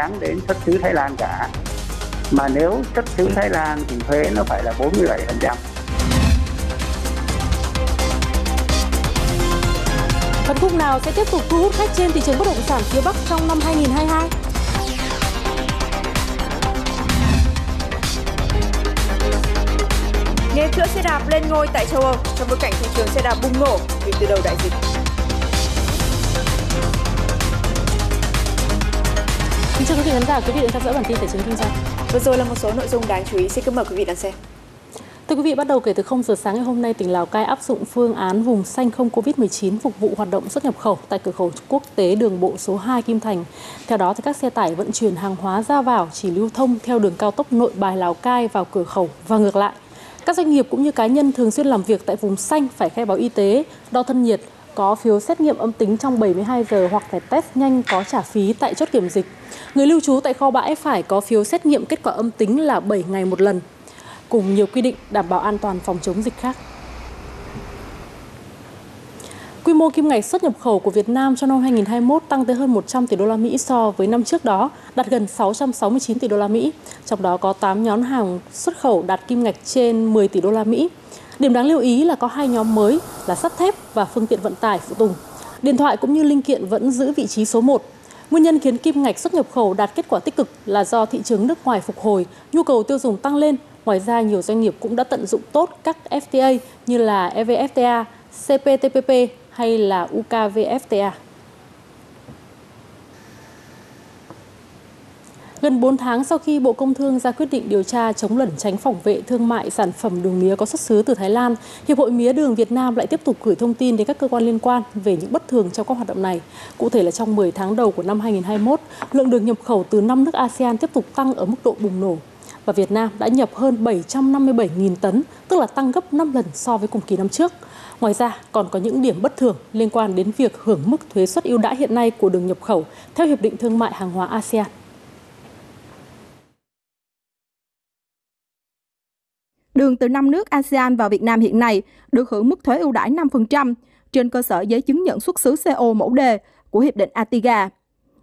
đáng đến xuất xứ Thái Lan cả. Mà nếu xuất xứ Thái Lan thì thuế nó phải là 47%. Phân khúc nào sẽ tiếp tục thu hút khách trên thị trường bất động sản phía Bắc trong năm 2022? Nghề chữa xe đạp lên ngôi tại châu Âu trong bối cảnh thị trường xe đạp bùng nổ kể từ đầu đại dịch. Kính chào quý vị khán giả, quý vị đang theo dõi bản tin tài chính kinh doanh. Vừa rồi là một số nội dung đáng chú ý, xin kính mời quý vị đón xem. Thưa quý vị, bắt đầu kể từ 0 giờ sáng ngày hôm nay, tỉnh Lào Cai áp dụng phương án vùng xanh không Covid-19 phục vụ hoạt động xuất nhập khẩu tại cửa khẩu quốc tế đường bộ số 2 Kim Thành. Theo đó, thì các xe tải vận chuyển hàng hóa ra vào chỉ lưu thông theo đường cao tốc nội bài Lào Cai vào cửa khẩu và ngược lại. Các doanh nghiệp cũng như cá nhân thường xuyên làm việc tại vùng xanh phải khai báo y tế, đo thân nhiệt, có phiếu xét nghiệm âm tính trong 72 giờ hoặc phải test nhanh có trả phí tại chốt kiểm dịch. Người lưu trú tại kho bãi phải có phiếu xét nghiệm kết quả âm tính là 7 ngày một lần, cùng nhiều quy định đảm bảo an toàn phòng chống dịch khác. Quy mô kim ngạch xuất nhập khẩu của Việt Nam trong năm 2021 tăng tới hơn 100 tỷ đô la Mỹ so với năm trước đó, đạt gần 669 tỷ đô la Mỹ. Trong đó có 8 nhóm hàng xuất khẩu đạt kim ngạch trên 10 tỷ đô la Mỹ. Điểm đáng lưu ý là có hai nhóm mới là sắt thép và phương tiện vận tải phụ tùng. Điện thoại cũng như linh kiện vẫn giữ vị trí số 1. Nguyên nhân khiến kim ngạch xuất nhập khẩu đạt kết quả tích cực là do thị trường nước ngoài phục hồi, nhu cầu tiêu dùng tăng lên. Ngoài ra, nhiều doanh nghiệp cũng đã tận dụng tốt các FTA như là EVFTA, CPTPP hay là UKVFTA. Gần 4 tháng sau khi Bộ Công Thương ra quyết định điều tra chống lẩn tránh phòng vệ thương mại sản phẩm đường mía có xuất xứ từ Thái Lan, Hiệp hội Mía đường Việt Nam lại tiếp tục gửi thông tin đến các cơ quan liên quan về những bất thường trong các hoạt động này. Cụ thể là trong 10 tháng đầu của năm 2021, lượng đường nhập khẩu từ 5 nước ASEAN tiếp tục tăng ở mức độ bùng nổ. Và Việt Nam đã nhập hơn 757.000 tấn, tức là tăng gấp 5 lần so với cùng kỳ năm trước. Ngoài ra, còn có những điểm bất thường liên quan đến việc hưởng mức thuế suất ưu đãi hiện nay của đường nhập khẩu theo Hiệp định Thương mại Hàng hóa ASEAN. Đường từ 5 nước ASEAN vào Việt Nam hiện nay được hưởng mức thuế ưu đãi 5% trên cơ sở giấy chứng nhận xuất xứ CO mẫu đề của Hiệp định ATIGA.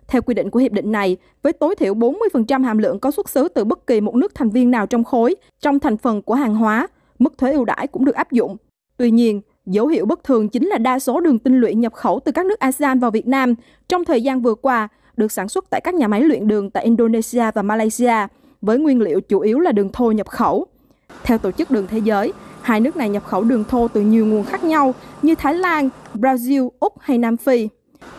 Theo quy định của hiệp định này, với tối thiểu 40% hàm lượng có xuất xứ từ bất kỳ một nước thành viên nào trong khối, trong thành phần của hàng hóa, mức thuế ưu đãi cũng được áp dụng. Tuy nhiên, dấu hiệu bất thường chính là đa số đường tinh luyện nhập khẩu từ các nước ASEAN vào Việt Nam trong thời gian vừa qua được sản xuất tại các nhà máy luyện đường tại Indonesia và Malaysia, với nguyên liệu chủ yếu là đường thô nhập khẩu. Theo Tổ chức Đường Thế giới, hai nước này nhập khẩu đường thô từ nhiều nguồn khác nhau như Thái Lan, Brazil, Úc hay Nam Phi.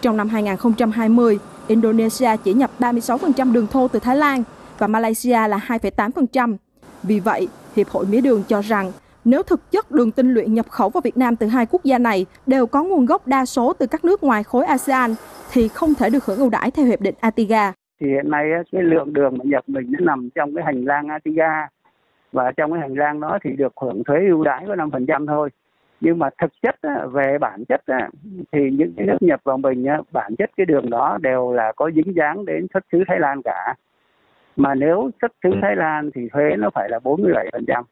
Trong năm 2020, Indonesia chỉ nhập 36% đường thô từ Thái Lan và Malaysia là 2,8%. Vì vậy, Hiệp hội Mía đường cho rằng nếu thực chất đường tinh luyện nhập khẩu vào Việt Nam từ hai quốc gia này đều có nguồn gốc đa số từ các nước ngoài khối ASEAN thì không thể được hưởng ưu đãi theo hiệp định ATIGA. Thì hiện nay cái lượng đường mà nhập mình nó nằm trong cái hành lang ATIGA và trong cái hành lang đó thì được hưởng thuế ưu đãi có 5% thôi. Nhưng mà thực chất á, về bản chất á, thì những cái nước nhập vào mình á, bản chất cái đường đó đều là có dính dáng đến xuất xứ Thái Lan cả. Mà nếu xuất xứ Thái Lan thì thuế nó phải là 47%.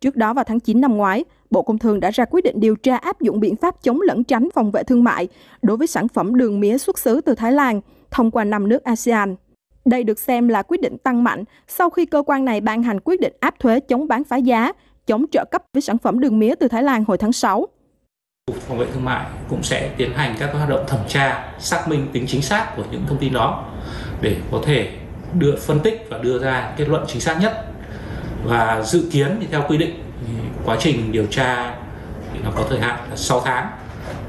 Trước đó vào tháng 9 năm ngoái, Bộ Công Thương đã ra quyết định điều tra áp dụng biện pháp chống lẫn tránh phòng vệ thương mại đối với sản phẩm đường mía xuất xứ từ Thái Lan thông qua năm nước ASEAN. Đây được xem là quyết định tăng mạnh sau khi cơ quan này ban hành quyết định áp thuế chống bán phá giá, chống trợ cấp với sản phẩm đường mía từ Thái Lan hồi tháng 6. Cục Phòng vệ Thương mại cũng sẽ tiến hành các hoạt động thẩm tra, xác minh tính chính xác của những thông tin đó để có thể đưa phân tích và đưa ra kết luận chính xác nhất. Và dự kiến thì theo quy định quá trình điều tra thì nó có thời hạn là 6 tháng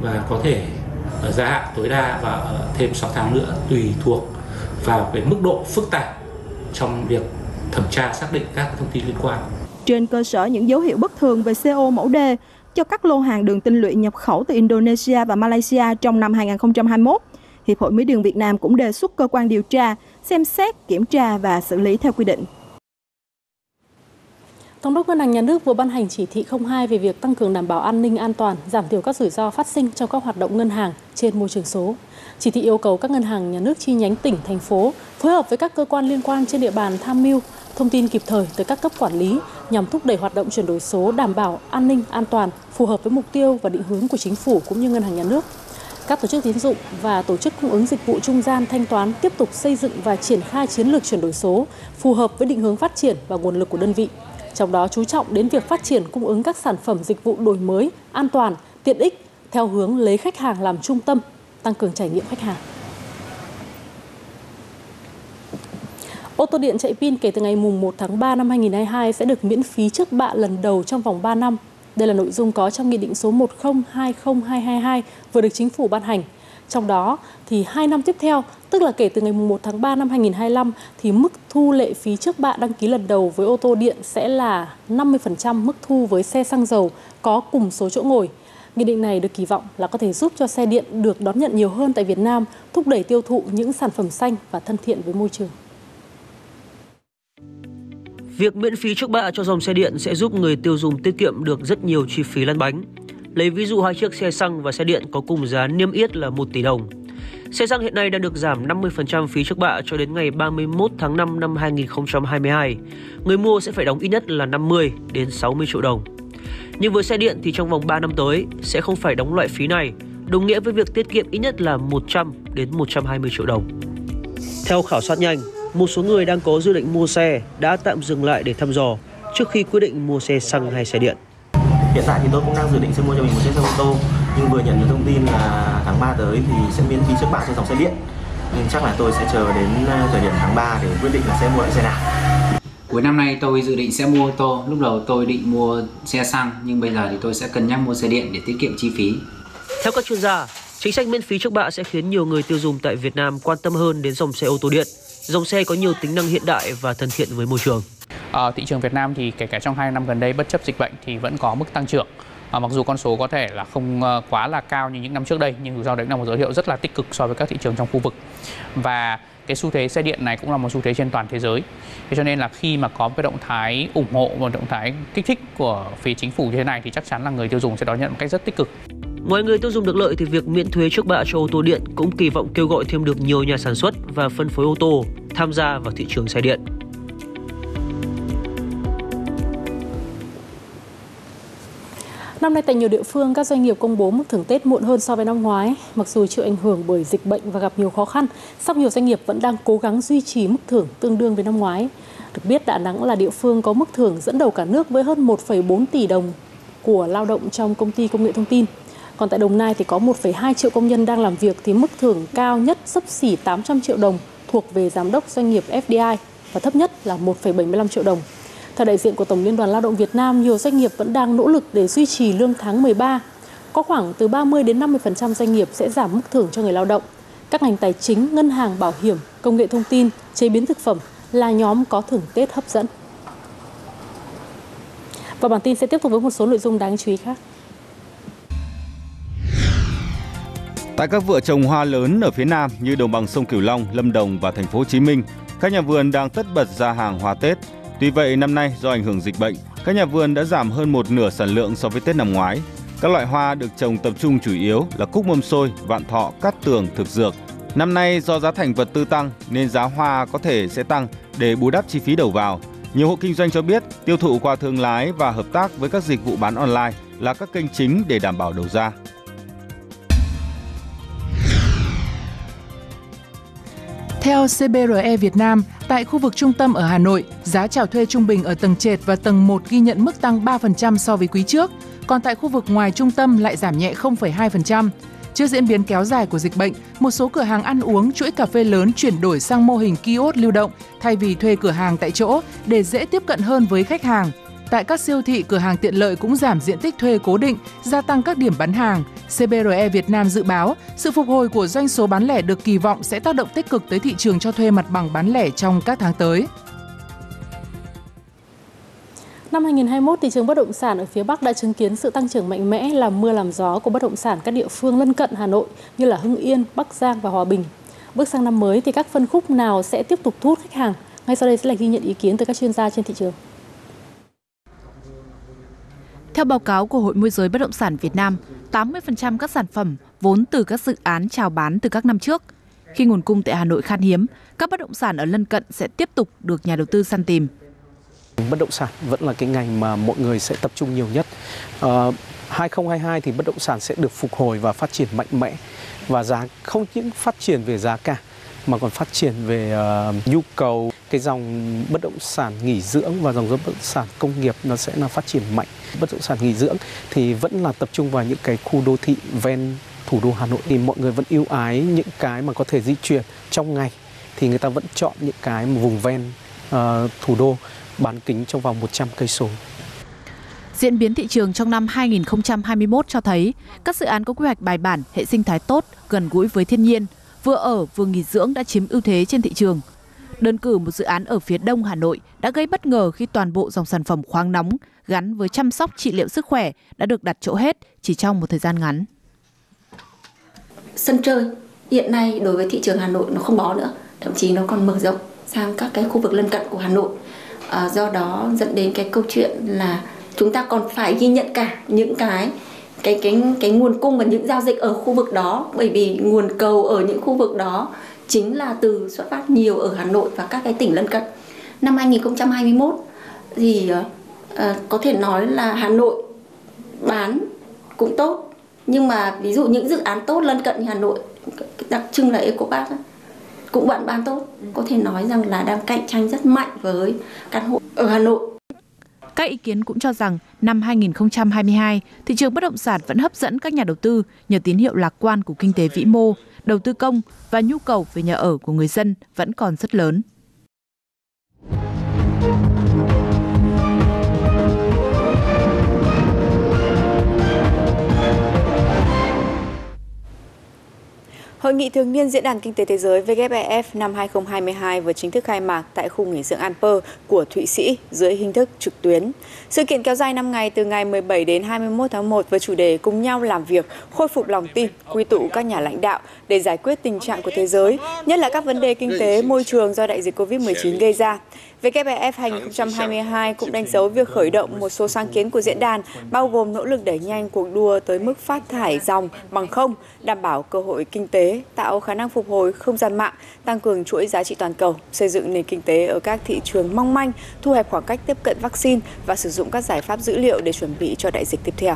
và có thể ở gia hạn tối đa và thêm 6 tháng nữa tùy thuộc vào cái mức độ phức tạp trong việc thẩm tra xác định các thông tin liên quan. Trên cơ sở những dấu hiệu bất thường về CO mẫu D cho các lô hàng đường tinh luyện nhập khẩu từ Indonesia và Malaysia trong năm 2021, Hiệp hội Mía đường Việt Nam cũng đề xuất cơ quan điều tra xem xét, kiểm tra và xử lý theo quy định. Thống đốc Ngân hàng Nhà nước vừa ban hành chỉ thị 02 về việc tăng cường đảm bảo an ninh an toàn, giảm thiểu các rủi ro phát sinh trong các hoạt động ngân hàng trên môi trường số. Chỉ thị yêu cầu các ngân hàng nhà nước chi nhánh tỉnh, thành phố phối hợp với các cơ quan liên quan trên địa bàn tham mưu thông tin kịp thời tới các cấp quản lý nhằm thúc đẩy hoạt động chuyển đổi số đảm bảo an ninh an toàn, phù hợp với mục tiêu và định hướng của chính phủ cũng như ngân hàng nhà nước. Các tổ chức tín dụng và tổ chức cung ứng dịch vụ trung gian thanh toán tiếp tục xây dựng và triển khai chiến lược chuyển đổi số phù hợp với định hướng phát triển và nguồn lực của đơn vị. Trong đó chú trọng đến việc phát triển cung ứng các sản phẩm dịch vụ đổi mới, an toàn, tiện ích theo hướng lấy khách hàng làm trung tâm, tăng cường trải nghiệm khách hàng. Ô tô điện chạy pin kể từ ngày 1 tháng 3 năm 2022 sẽ được miễn phí trước bạ lần đầu trong vòng 3 năm. Đây là nội dung có trong Nghị định số 1020222 vừa được Chính phủ ban hành. Trong đó thì 2 năm tiếp theo, tức là kể từ ngày 1 tháng 3 năm 2025 thì mức thu lệ phí trước bạ đăng ký lần đầu với ô tô điện sẽ là 50% mức thu với xe xăng dầu có cùng số chỗ ngồi. Nghị định này được kỳ vọng là có thể giúp cho xe điện được đón nhận nhiều hơn tại Việt Nam, thúc đẩy tiêu thụ những sản phẩm xanh và thân thiện với môi trường. Việc miễn phí trước bạ cho dòng xe điện sẽ giúp người tiêu dùng tiết kiệm được rất nhiều chi phí lăn bánh. Lấy ví dụ hai chiếc xe xăng và xe điện có cùng giá niêm yết là 1 tỷ đồng. Xe xăng hiện nay đang được giảm 50% phí trước bạ cho đến ngày 31 tháng 5 năm 2022. Người mua sẽ phải đóng ít nhất là 50 đến 60 triệu đồng. Nhưng với xe điện thì trong vòng 3 năm tới sẽ không phải đóng loại phí này, đồng nghĩa với việc tiết kiệm ít nhất là 100 đến 120 triệu đồng. Theo khảo sát nhanh, một số người đang có dự định mua xe đã tạm dừng lại để thăm dò trước khi quyết định mua xe xăng hay xe điện. Hiện tại thì tôi cũng đang dự định sẽ mua cho mình một chiếc xe ô tô nhưng vừa nhận được thông tin là tháng 3 tới thì sẽ miễn phí trước bạ cho dòng xe điện. Nhưng chắc là tôi sẽ chờ đến ờ, thời điểm tháng 3 để quyết định là sẽ mua loại xe nào. Cuối năm nay tôi dự định sẽ mua ô tô. Lúc đầu tôi định mua xe xăng nhưng bây giờ thì tôi sẽ cân nhắc mua xe điện để tiết kiệm chi phí. Theo các chuyên gia, chính sách miễn phí trước bạ sẽ khiến nhiều người tiêu dùng tại Việt Nam quan tâm hơn đến dòng xe ô tô điện. Dòng xe có nhiều tính năng hiện đại và thân thiện với môi trường. Ở thị trường Việt Nam thì kể cả trong hai năm gần đây bất chấp dịch bệnh thì vẫn có mức tăng trưởng. À, mặc dù con số có thể là không ờ, quá là cao như những năm trước đây nhưng dù sao đấy là một dấu hiệu rất là tích cực so với các thị trường trong khu vực và cái xu thế xe điện này cũng là một xu thế trên toàn thế giới thế cho nên là khi mà có cái động thái ủng hộ một động thái kích thích của phía chính phủ như thế này thì chắc chắn là người tiêu dùng sẽ đón nhận một cách rất tích cực Ngoài người tiêu dùng được lợi thì việc miễn thuế trước bạ cho ô tô điện cũng kỳ vọng kêu gọi thêm được nhiều nhà sản xuất và phân phối ô tô tham gia vào thị trường xe điện. Năm nay tại nhiều địa phương, các doanh nghiệp công bố mức thưởng Tết muộn hơn so với năm ngoái. Mặc dù chịu ảnh hưởng bởi dịch bệnh và gặp nhiều khó khăn, song nhiều doanh nghiệp vẫn đang cố gắng duy trì mức thưởng tương đương với năm ngoái. Được biết Đà Nẵng là địa phương có mức thưởng dẫn đầu cả nước với hơn 1,4 tỷ đồng của lao động trong công ty công nghệ thông tin. Còn tại Đồng Nai thì có 1,2 triệu công nhân đang làm việc thì mức thưởng cao nhất sấp xỉ 800 triệu đồng thuộc về giám đốc doanh nghiệp FDI và thấp nhất là 1,75 triệu đồng. Theo đại diện của Tổng Liên đoàn Lao động Việt Nam, nhiều doanh nghiệp vẫn đang nỗ lực để duy trì lương tháng 13. Có khoảng từ 30 đến 50% doanh nghiệp sẽ giảm mức thưởng cho người lao động. Các ngành tài chính, ngân hàng, bảo hiểm, công nghệ thông tin, chế biến thực phẩm là nhóm có thưởng Tết hấp dẫn. Và bản tin sẽ tiếp tục với một số nội dung đáng chú ý khác. Tại các vựa trồng hoa lớn ở phía Nam như đồng bằng sông Cửu Long, Lâm Đồng và thành phố Hồ Chí Minh, các nhà vườn đang tất bật ra hàng hoa Tết. Tuy vậy năm nay do ảnh hưởng dịch bệnh, các nhà vườn đã giảm hơn một nửa sản lượng so với Tết năm ngoái. Các loại hoa được trồng tập trung chủ yếu là cúc mâm xôi, vạn thọ, cát tường, thực dược. Năm nay do giá thành vật tư tăng nên giá hoa có thể sẽ tăng để bù đắp chi phí đầu vào. Nhiều hộ kinh doanh cho biết tiêu thụ qua thương lái và hợp tác với các dịch vụ bán online là các kênh chính để đảm bảo đầu ra. Theo CBRE Việt Nam, tại khu vực trung tâm ở Hà Nội, giá chào thuê trung bình ở tầng trệt và tầng 1 ghi nhận mức tăng 3% so với quý trước, còn tại khu vực ngoài trung tâm lại giảm nhẹ 0,2%. Trước diễn biến kéo dài của dịch bệnh, một số cửa hàng ăn uống, chuỗi cà phê lớn chuyển đổi sang mô hình kiosk lưu động thay vì thuê cửa hàng tại chỗ để dễ tiếp cận hơn với khách hàng. Tại các siêu thị, cửa hàng tiện lợi cũng giảm diện tích thuê cố định, gia tăng các điểm bán hàng. CBRE Việt Nam dự báo, sự phục hồi của doanh số bán lẻ được kỳ vọng sẽ tác động tích cực tới thị trường cho thuê mặt bằng bán lẻ trong các tháng tới. Năm 2021, thị trường bất động sản ở phía Bắc đã chứng kiến sự tăng trưởng mạnh mẽ làm mưa làm gió của bất động sản các địa phương lân cận Hà Nội như là Hưng Yên, Bắc Giang và Hòa Bình. Bước sang năm mới thì các phân khúc nào sẽ tiếp tục thu hút khách hàng? Ngay sau đây sẽ là ghi nhận ý kiến từ các chuyên gia trên thị trường. Theo báo cáo của Hội môi giới bất động sản Việt Nam, 80% các sản phẩm vốn từ các dự án chào bán từ các năm trước. Khi nguồn cung tại Hà Nội khan hiếm, các bất động sản ở lân cận sẽ tiếp tục được nhà đầu tư săn tìm. Bất động sản vẫn là cái ngành mà mọi người sẽ tập trung nhiều nhất. Ờ, à, 2022 thì bất động sản sẽ được phục hồi và phát triển mạnh mẽ và giá không những phát triển về giá cả mà còn phát triển về uh, nhu cầu. Cái dòng bất động sản nghỉ dưỡng và dòng bất động sản công nghiệp nó sẽ là phát triển mạnh. Bất động sản nghỉ dưỡng thì vẫn là tập trung vào những cái khu đô thị ven thủ đô Hà Nội. Thì mọi người vẫn ưu ái những cái mà có thể di chuyển trong ngày. Thì người ta vẫn chọn những cái vùng ven uh, thủ đô bán kính trong vòng 100 cây số. Diễn biến thị trường trong năm 2021 cho thấy các dự án có quy hoạch bài bản, hệ sinh thái tốt, gần gũi với thiên nhiên, vừa ở vừa nghỉ dưỡng đã chiếm ưu thế trên thị trường. Đơn cử một dự án ở phía đông Hà Nội đã gây bất ngờ khi toàn bộ dòng sản phẩm khoáng nóng gắn với chăm sóc trị liệu sức khỏe đã được đặt chỗ hết chỉ trong một thời gian ngắn. Sân chơi hiện nay đối với thị trường Hà Nội nó không bó nữa, thậm chí nó còn mở rộng sang các cái khu vực lân cận của Hà Nội. À, do đó dẫn đến cái câu chuyện là chúng ta còn phải ghi nhận cả những cái cái cái cái nguồn cung và những giao dịch ở khu vực đó bởi vì nguồn cầu ở những khu vực đó chính là từ xuất phát nhiều ở Hà Nội và các cái tỉnh lân cận. Năm 2021 thì uh, có thể nói là Hà Nội bán cũng tốt nhưng mà ví dụ những dự án tốt lân cận như Hà Nội đặc trưng là Ecopark cũng bạn bán tốt. Có thể nói rằng là đang cạnh tranh rất mạnh với căn hộ ở Hà Nội các ý kiến cũng cho rằng năm 2022, thị trường bất động sản vẫn hấp dẫn các nhà đầu tư nhờ tín hiệu lạc quan của kinh tế vĩ mô, đầu tư công và nhu cầu về nhà ở của người dân vẫn còn rất lớn. Hội nghị thường niên Diễn đàn Kinh tế Thế giới WEF năm 2022 vừa chính thức khai mạc tại khu nghỉ dưỡng Alper của Thụy Sĩ dưới hình thức trực tuyến. Sự kiện kéo dài 5 ngày từ ngày 17 đến 21 tháng 1 với chủ đề cùng nhau làm việc, khôi phục lòng tin, quy tụ các nhà lãnh đạo để giải quyết tình trạng của thế giới, nhất là các vấn đề kinh tế, môi trường do đại dịch COVID-19 gây ra. WEF 2022 cũng đánh dấu việc khởi động một số sáng kiến của diễn đàn, bao gồm nỗ lực đẩy nhanh cuộc đua tới mức phát thải dòng bằng không, đảm bảo cơ hội kinh tế, tạo khả năng phục hồi không gian mạng, tăng cường chuỗi giá trị toàn cầu, xây dựng nền kinh tế ở các thị trường mong manh, thu hẹp khoảng cách tiếp cận vaccine và sử dụng các giải pháp dữ liệu để chuẩn bị cho đại dịch tiếp theo.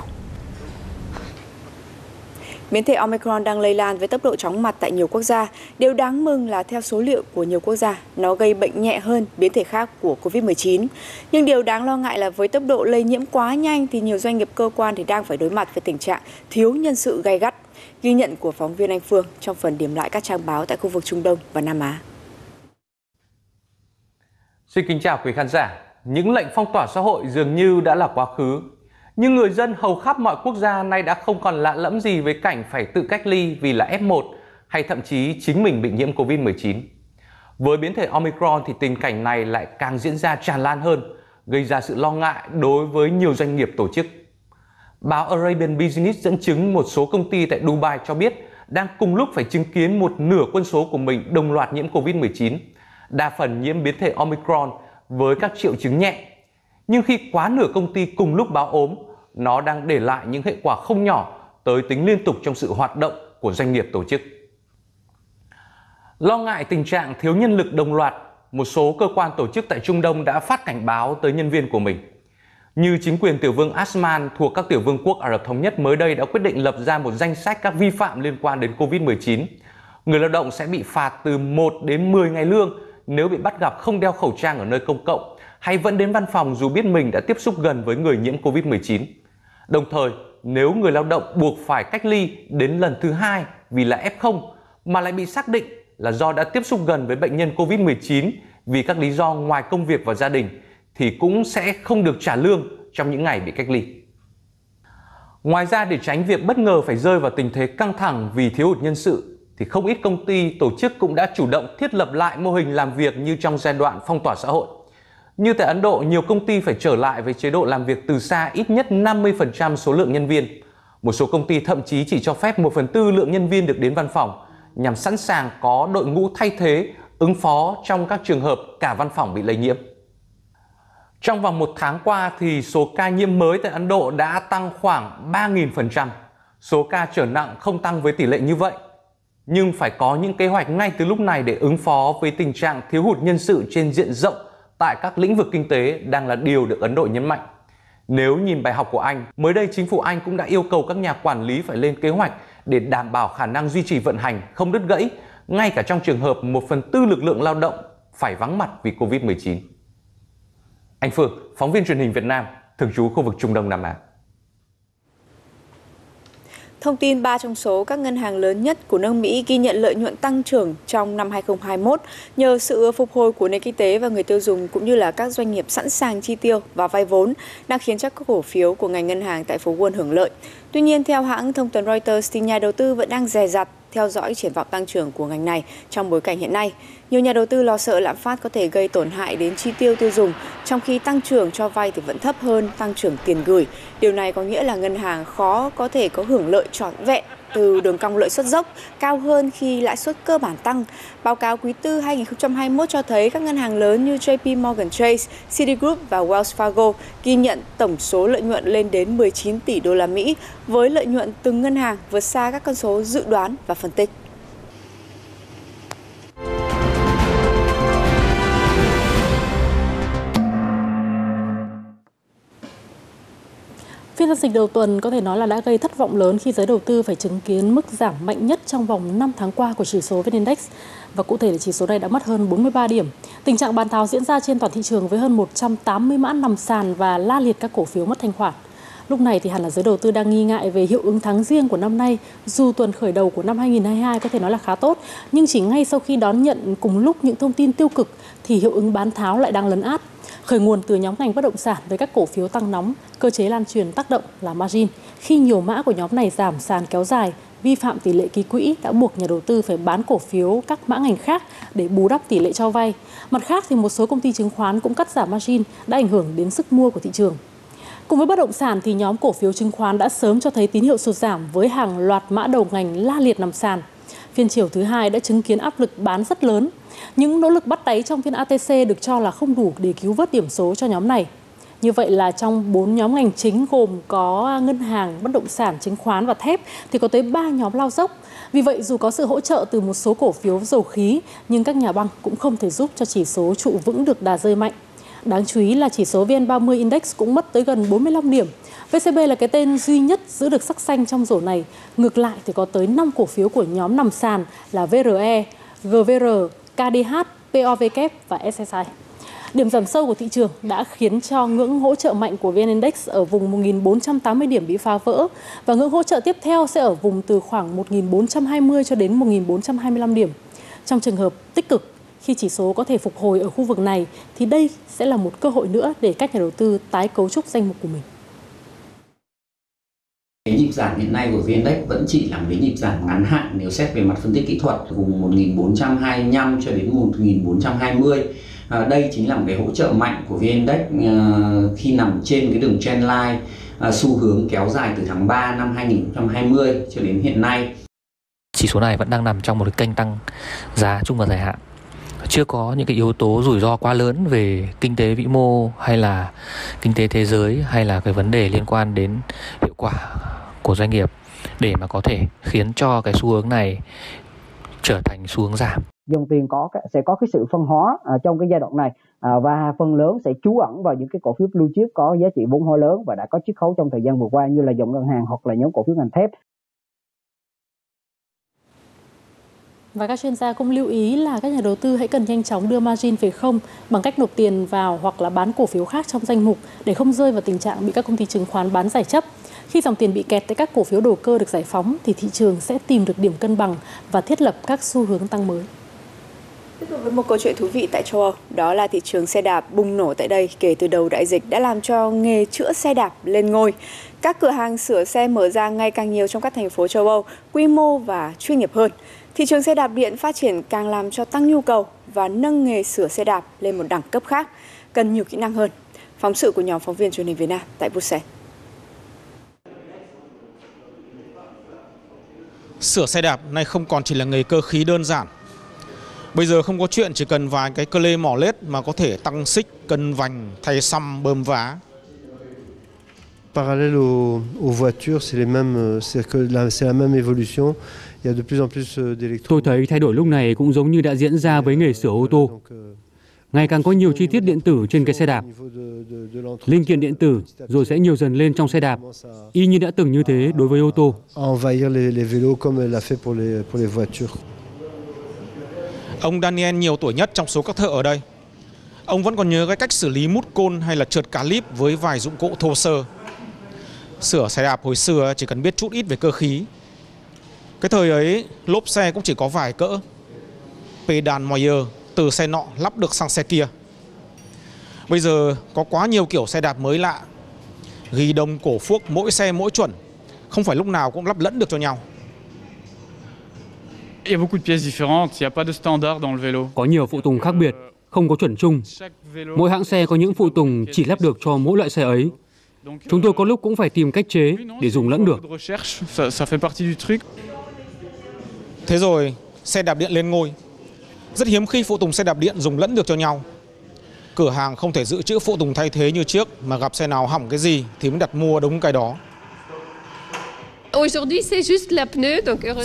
Biến thể Omicron đang lây lan với tốc độ chóng mặt tại nhiều quốc gia. Điều đáng mừng là theo số liệu của nhiều quốc gia, nó gây bệnh nhẹ hơn biến thể khác của COVID-19. Nhưng điều đáng lo ngại là với tốc độ lây nhiễm quá nhanh thì nhiều doanh nghiệp cơ quan thì đang phải đối mặt với tình trạng thiếu nhân sự gay gắt. Ghi nhận của phóng viên Anh Phương trong phần điểm lại các trang báo tại khu vực Trung Đông và Nam Á. Xin kính chào quý khán giả. Những lệnh phong tỏa xã hội dường như đã là quá khứ nhưng người dân hầu khắp mọi quốc gia nay đã không còn lạ lẫm gì với cảnh phải tự cách ly vì là F1 hay thậm chí chính mình bị nhiễm Covid-19. Với biến thể Omicron thì tình cảnh này lại càng diễn ra tràn lan hơn, gây ra sự lo ngại đối với nhiều doanh nghiệp tổ chức. Báo Arabian Business dẫn chứng một số công ty tại Dubai cho biết đang cùng lúc phải chứng kiến một nửa quân số của mình đồng loạt nhiễm Covid-19, đa phần nhiễm biến thể Omicron với các triệu chứng nhẹ. Nhưng khi quá nửa công ty cùng lúc báo ốm nó đang để lại những hệ quả không nhỏ tới tính liên tục trong sự hoạt động của doanh nghiệp tổ chức. Lo ngại tình trạng thiếu nhân lực đồng loạt, một số cơ quan tổ chức tại Trung Đông đã phát cảnh báo tới nhân viên của mình. Như chính quyền tiểu vương Asman thuộc các tiểu vương quốc Ả Rập Thống Nhất mới đây đã quyết định lập ra một danh sách các vi phạm liên quan đến Covid-19. Người lao động sẽ bị phạt từ 1 đến 10 ngày lương nếu bị bắt gặp không đeo khẩu trang ở nơi công cộng hay vẫn đến văn phòng dù biết mình đã tiếp xúc gần với người nhiễm Covid-19. Đồng thời, nếu người lao động buộc phải cách ly đến lần thứ hai vì là F0 mà lại bị xác định là do đã tiếp xúc gần với bệnh nhân COVID-19 vì các lý do ngoài công việc và gia đình thì cũng sẽ không được trả lương trong những ngày bị cách ly. Ngoài ra để tránh việc bất ngờ phải rơi vào tình thế căng thẳng vì thiếu hụt nhân sự thì không ít công ty, tổ chức cũng đã chủ động thiết lập lại mô hình làm việc như trong giai đoạn phong tỏa xã hội. Như tại Ấn Độ, nhiều công ty phải trở lại với chế độ làm việc từ xa ít nhất 50% số lượng nhân viên. Một số công ty thậm chí chỉ cho phép 1 phần tư lượng nhân viên được đến văn phòng nhằm sẵn sàng có đội ngũ thay thế ứng phó trong các trường hợp cả văn phòng bị lây nhiễm. Trong vòng một tháng qua thì số ca nhiễm mới tại Ấn Độ đã tăng khoảng 3.000%. Số ca trở nặng không tăng với tỷ lệ như vậy. Nhưng phải có những kế hoạch ngay từ lúc này để ứng phó với tình trạng thiếu hụt nhân sự trên diện rộng tại các lĩnh vực kinh tế đang là điều được Ấn Độ nhấn mạnh. Nếu nhìn bài học của Anh, mới đây chính phủ Anh cũng đã yêu cầu các nhà quản lý phải lên kế hoạch để đảm bảo khả năng duy trì vận hành không đứt gãy, ngay cả trong trường hợp một phần tư lực lượng lao động phải vắng mặt vì Covid-19. Anh Phương, phóng viên truyền hình Việt Nam, thường trú khu vực Trung Đông Nam Á. Thông tin 3 trong số các ngân hàng lớn nhất của nước Mỹ ghi nhận lợi nhuận tăng trưởng trong năm 2021 nhờ sự phục hồi của nền kinh tế và người tiêu dùng cũng như là các doanh nghiệp sẵn sàng chi tiêu và vay vốn đang khiến cho các cổ phiếu của ngành ngân hàng tại phố Wall hưởng lợi. Tuy nhiên, theo hãng thông tấn Reuters, thì nhà đầu tư vẫn đang dè dặt theo dõi triển vọng tăng trưởng của ngành này trong bối cảnh hiện nay. Nhiều nhà đầu tư lo sợ lạm phát có thể gây tổn hại đến chi tiêu tiêu dùng, trong khi tăng trưởng cho vay thì vẫn thấp hơn tăng trưởng tiền gửi. Điều này có nghĩa là ngân hàng khó có thể có hưởng lợi trọn vẹn từ đường cong lợi suất dốc cao hơn khi lãi suất cơ bản tăng. Báo cáo quý tư 2021 cho thấy các ngân hàng lớn như JP Morgan Chase, Citigroup và Wells Fargo ghi nhận tổng số lợi nhuận lên đến 19 tỷ đô la Mỹ, với lợi nhuận từng ngân hàng vượt xa các con số dự đoán và phân tích. Phiên giao dịch đầu tuần có thể nói là đã gây thất vọng lớn khi giới đầu tư phải chứng kiến mức giảm mạnh nhất trong vòng 5 tháng qua của chỉ số VN Index và cụ thể là chỉ số này đã mất hơn 43 điểm. Tình trạng bán tháo diễn ra trên toàn thị trường với hơn 180 mã nằm sàn và la liệt các cổ phiếu mất thanh khoản. Lúc này thì hẳn là giới đầu tư đang nghi ngại về hiệu ứng tháng riêng của năm nay. Dù tuần khởi đầu của năm 2022 có thể nói là khá tốt, nhưng chỉ ngay sau khi đón nhận cùng lúc những thông tin tiêu cực thì hiệu ứng bán tháo lại đang lấn át. Khởi nguồn từ nhóm ngành bất động sản với các cổ phiếu tăng nóng, cơ chế lan truyền tác động là margin. Khi nhiều mã của nhóm này giảm sàn kéo dài, vi phạm tỷ lệ ký quỹ đã buộc nhà đầu tư phải bán cổ phiếu các mã ngành khác để bù đắp tỷ lệ cho vay. Mặt khác thì một số công ty chứng khoán cũng cắt giảm margin đã ảnh hưởng đến sức mua của thị trường. Cùng với bất động sản thì nhóm cổ phiếu chứng khoán đã sớm cho thấy tín hiệu sụt giảm với hàng loạt mã đầu ngành la liệt nằm sàn. Phiên chiều thứ hai đã chứng kiến áp lực bán rất lớn. Những nỗ lực bắt đáy trong phiên ATC được cho là không đủ để cứu vớt điểm số cho nhóm này. Như vậy là trong 4 nhóm ngành chính gồm có ngân hàng, bất động sản, chứng khoán và thép thì có tới 3 nhóm lao dốc. Vì vậy dù có sự hỗ trợ từ một số cổ phiếu dầu khí nhưng các nhà băng cũng không thể giúp cho chỉ số trụ vững được đà rơi mạnh. Đáng chú ý là chỉ số VN30 Index cũng mất tới gần 45 điểm. VCB là cái tên duy nhất giữ được sắc xanh trong rổ này. Ngược lại thì có tới 5 cổ phiếu của nhóm nằm sàn là VRE, GVR, KDH, POVK và SSI. Điểm giảm sâu của thị trường đã khiến cho ngưỡng hỗ trợ mạnh của VN Index ở vùng 1.480 điểm bị phá vỡ và ngưỡng hỗ trợ tiếp theo sẽ ở vùng từ khoảng 1.420 cho đến 1.425 điểm. Trong trường hợp tích cực khi chỉ số có thể phục hồi ở khu vực này thì đây sẽ là một cơ hội nữa để các nhà đầu tư tái cấu trúc danh mục của mình. Cái nhịp giảm hiện nay của VN-Index vẫn chỉ là một cái nhịp giảm ngắn hạn nếu xét về mặt phân tích kỹ thuật vùng 1425 cho đến 1420. À, đây chính là một cái hỗ trợ mạnh của VN-Index à, khi nằm trên cái đường trendline à, xu hướng kéo dài từ tháng 3 năm 2020 cho đến hiện nay. Chỉ số này vẫn đang nằm trong một cái kênh tăng giá trung và dài hạn chưa có những cái yếu tố rủi ro quá lớn về kinh tế vĩ mô hay là kinh tế thế giới hay là cái vấn đề liên quan đến hiệu quả của doanh nghiệp để mà có thể khiến cho cái xu hướng này trở thành xu hướng giảm. Dòng tiền có sẽ có cái sự phân hóa à, trong cái giai đoạn này à, và phần lớn sẽ trú ẩn vào những cái cổ phiếu blue chip có giá trị vốn hóa lớn và đã có chiết khấu trong thời gian vừa qua như là dòng ngân hàng hoặc là nhóm cổ phiếu ngành thép Và các chuyên gia cũng lưu ý là các nhà đầu tư hãy cần nhanh chóng đưa margin về không bằng cách nộp tiền vào hoặc là bán cổ phiếu khác trong danh mục để không rơi vào tình trạng bị các công ty chứng khoán bán giải chấp. Khi dòng tiền bị kẹt tại các cổ phiếu đầu cơ được giải phóng thì thị trường sẽ tìm được điểm cân bằng và thiết lập các xu hướng tăng mới. Tiếp tục với một câu chuyện thú vị tại châu Âu, đó là thị trường xe đạp bùng nổ tại đây kể từ đầu đại dịch đã làm cho nghề chữa xe đạp lên ngôi. Các cửa hàng sửa xe mở ra ngày càng nhiều trong các thành phố châu Âu, quy mô và chuyên nghiệp hơn. Thị trường xe đạp điện phát triển càng làm cho tăng nhu cầu và nâng nghề sửa xe đạp lên một đẳng cấp khác, cần nhiều kỹ năng hơn. Phóng sự của nhóm phóng viên truyền hình Việt Nam tại Bruxelles. Sửa xe đạp nay không còn chỉ là nghề cơ khí đơn giản. Bây giờ không có chuyện chỉ cần vài cái cơ lê mỏ lết mà có thể tăng xích, cân vành, thay xăm, bơm vá. Parallèle aux, aux voitures, c'est les mêmes, c'est que la, c'est la même évolution. Tôi thấy thay đổi lúc này cũng giống như đã diễn ra với nghề sửa ô tô. Ngày càng có nhiều chi tiết điện tử trên cái xe đạp. Linh kiện điện tử rồi sẽ nhiều dần lên trong xe đạp, y như đã từng như thế đối với ô tô. Ông Daniel nhiều tuổi nhất trong số các thợ ở đây. Ông vẫn còn nhớ cái cách xử lý mút côn hay là trượt cá líp với vài dụng cụ thô sơ. Sửa xe đạp hồi xưa chỉ cần biết chút ít về cơ khí. Cái thời ấy, lốp xe cũng chỉ có vài cỡ. Pedal Moyer từ xe nọ lắp được sang xe kia. Bây giờ có quá nhiều kiểu xe đạp mới lạ. Ghi đông cổ phuốc mỗi xe mỗi chuẩn. Không phải lúc nào cũng lắp lẫn được cho nhau. Có nhiều phụ tùng khác biệt, không có chuẩn chung. Mỗi hãng xe có những phụ tùng chỉ lắp được cho mỗi loại xe ấy. Chúng tôi có lúc cũng phải tìm cách chế để dùng lẫn được. Thế rồi, xe đạp điện lên ngôi. Rất hiếm khi phụ tùng xe đạp điện dùng lẫn được cho nhau. Cửa hàng không thể dự trữ phụ tùng thay thế như trước mà gặp xe nào hỏng cái gì thì mới đặt mua đúng cái đó.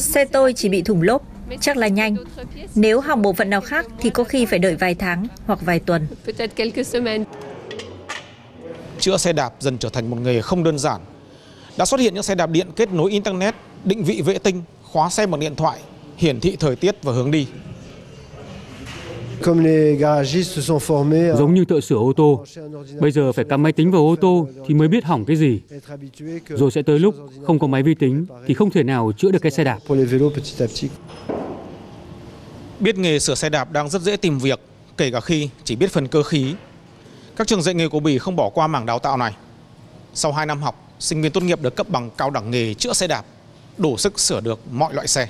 Xe tôi chỉ bị thủng lốp, chắc là nhanh. Nếu hỏng bộ phận nào khác thì có khi phải đợi vài tháng hoặc vài tuần. Chữa xe đạp dần trở thành một nghề không đơn giản. Đã xuất hiện những xe đạp điện kết nối Internet, định vị vệ tinh, khóa xe bằng điện thoại, hiển thị thời tiết và hướng đi. Giống như thợ sửa ô tô, bây giờ phải cắm máy tính vào ô tô thì mới biết hỏng cái gì. Rồi sẽ tới lúc không có máy vi tính thì không thể nào chữa được cái xe đạp. Biết nghề sửa xe đạp đang rất dễ tìm việc, kể cả khi chỉ biết phần cơ khí. Các trường dạy nghề của Bỉ không bỏ qua mảng đào tạo này. Sau 2 năm học, sinh viên tốt nghiệp được cấp bằng cao đẳng nghề chữa xe đạp, đủ sức sửa được mọi loại xe.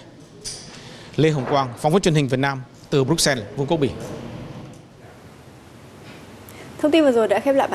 Lê Hồng Quang, phóng viên truyền hình Việt Nam từ Bruxelles, Vương quốc Bỉ. Thông tin vừa rồi đã khép lại bản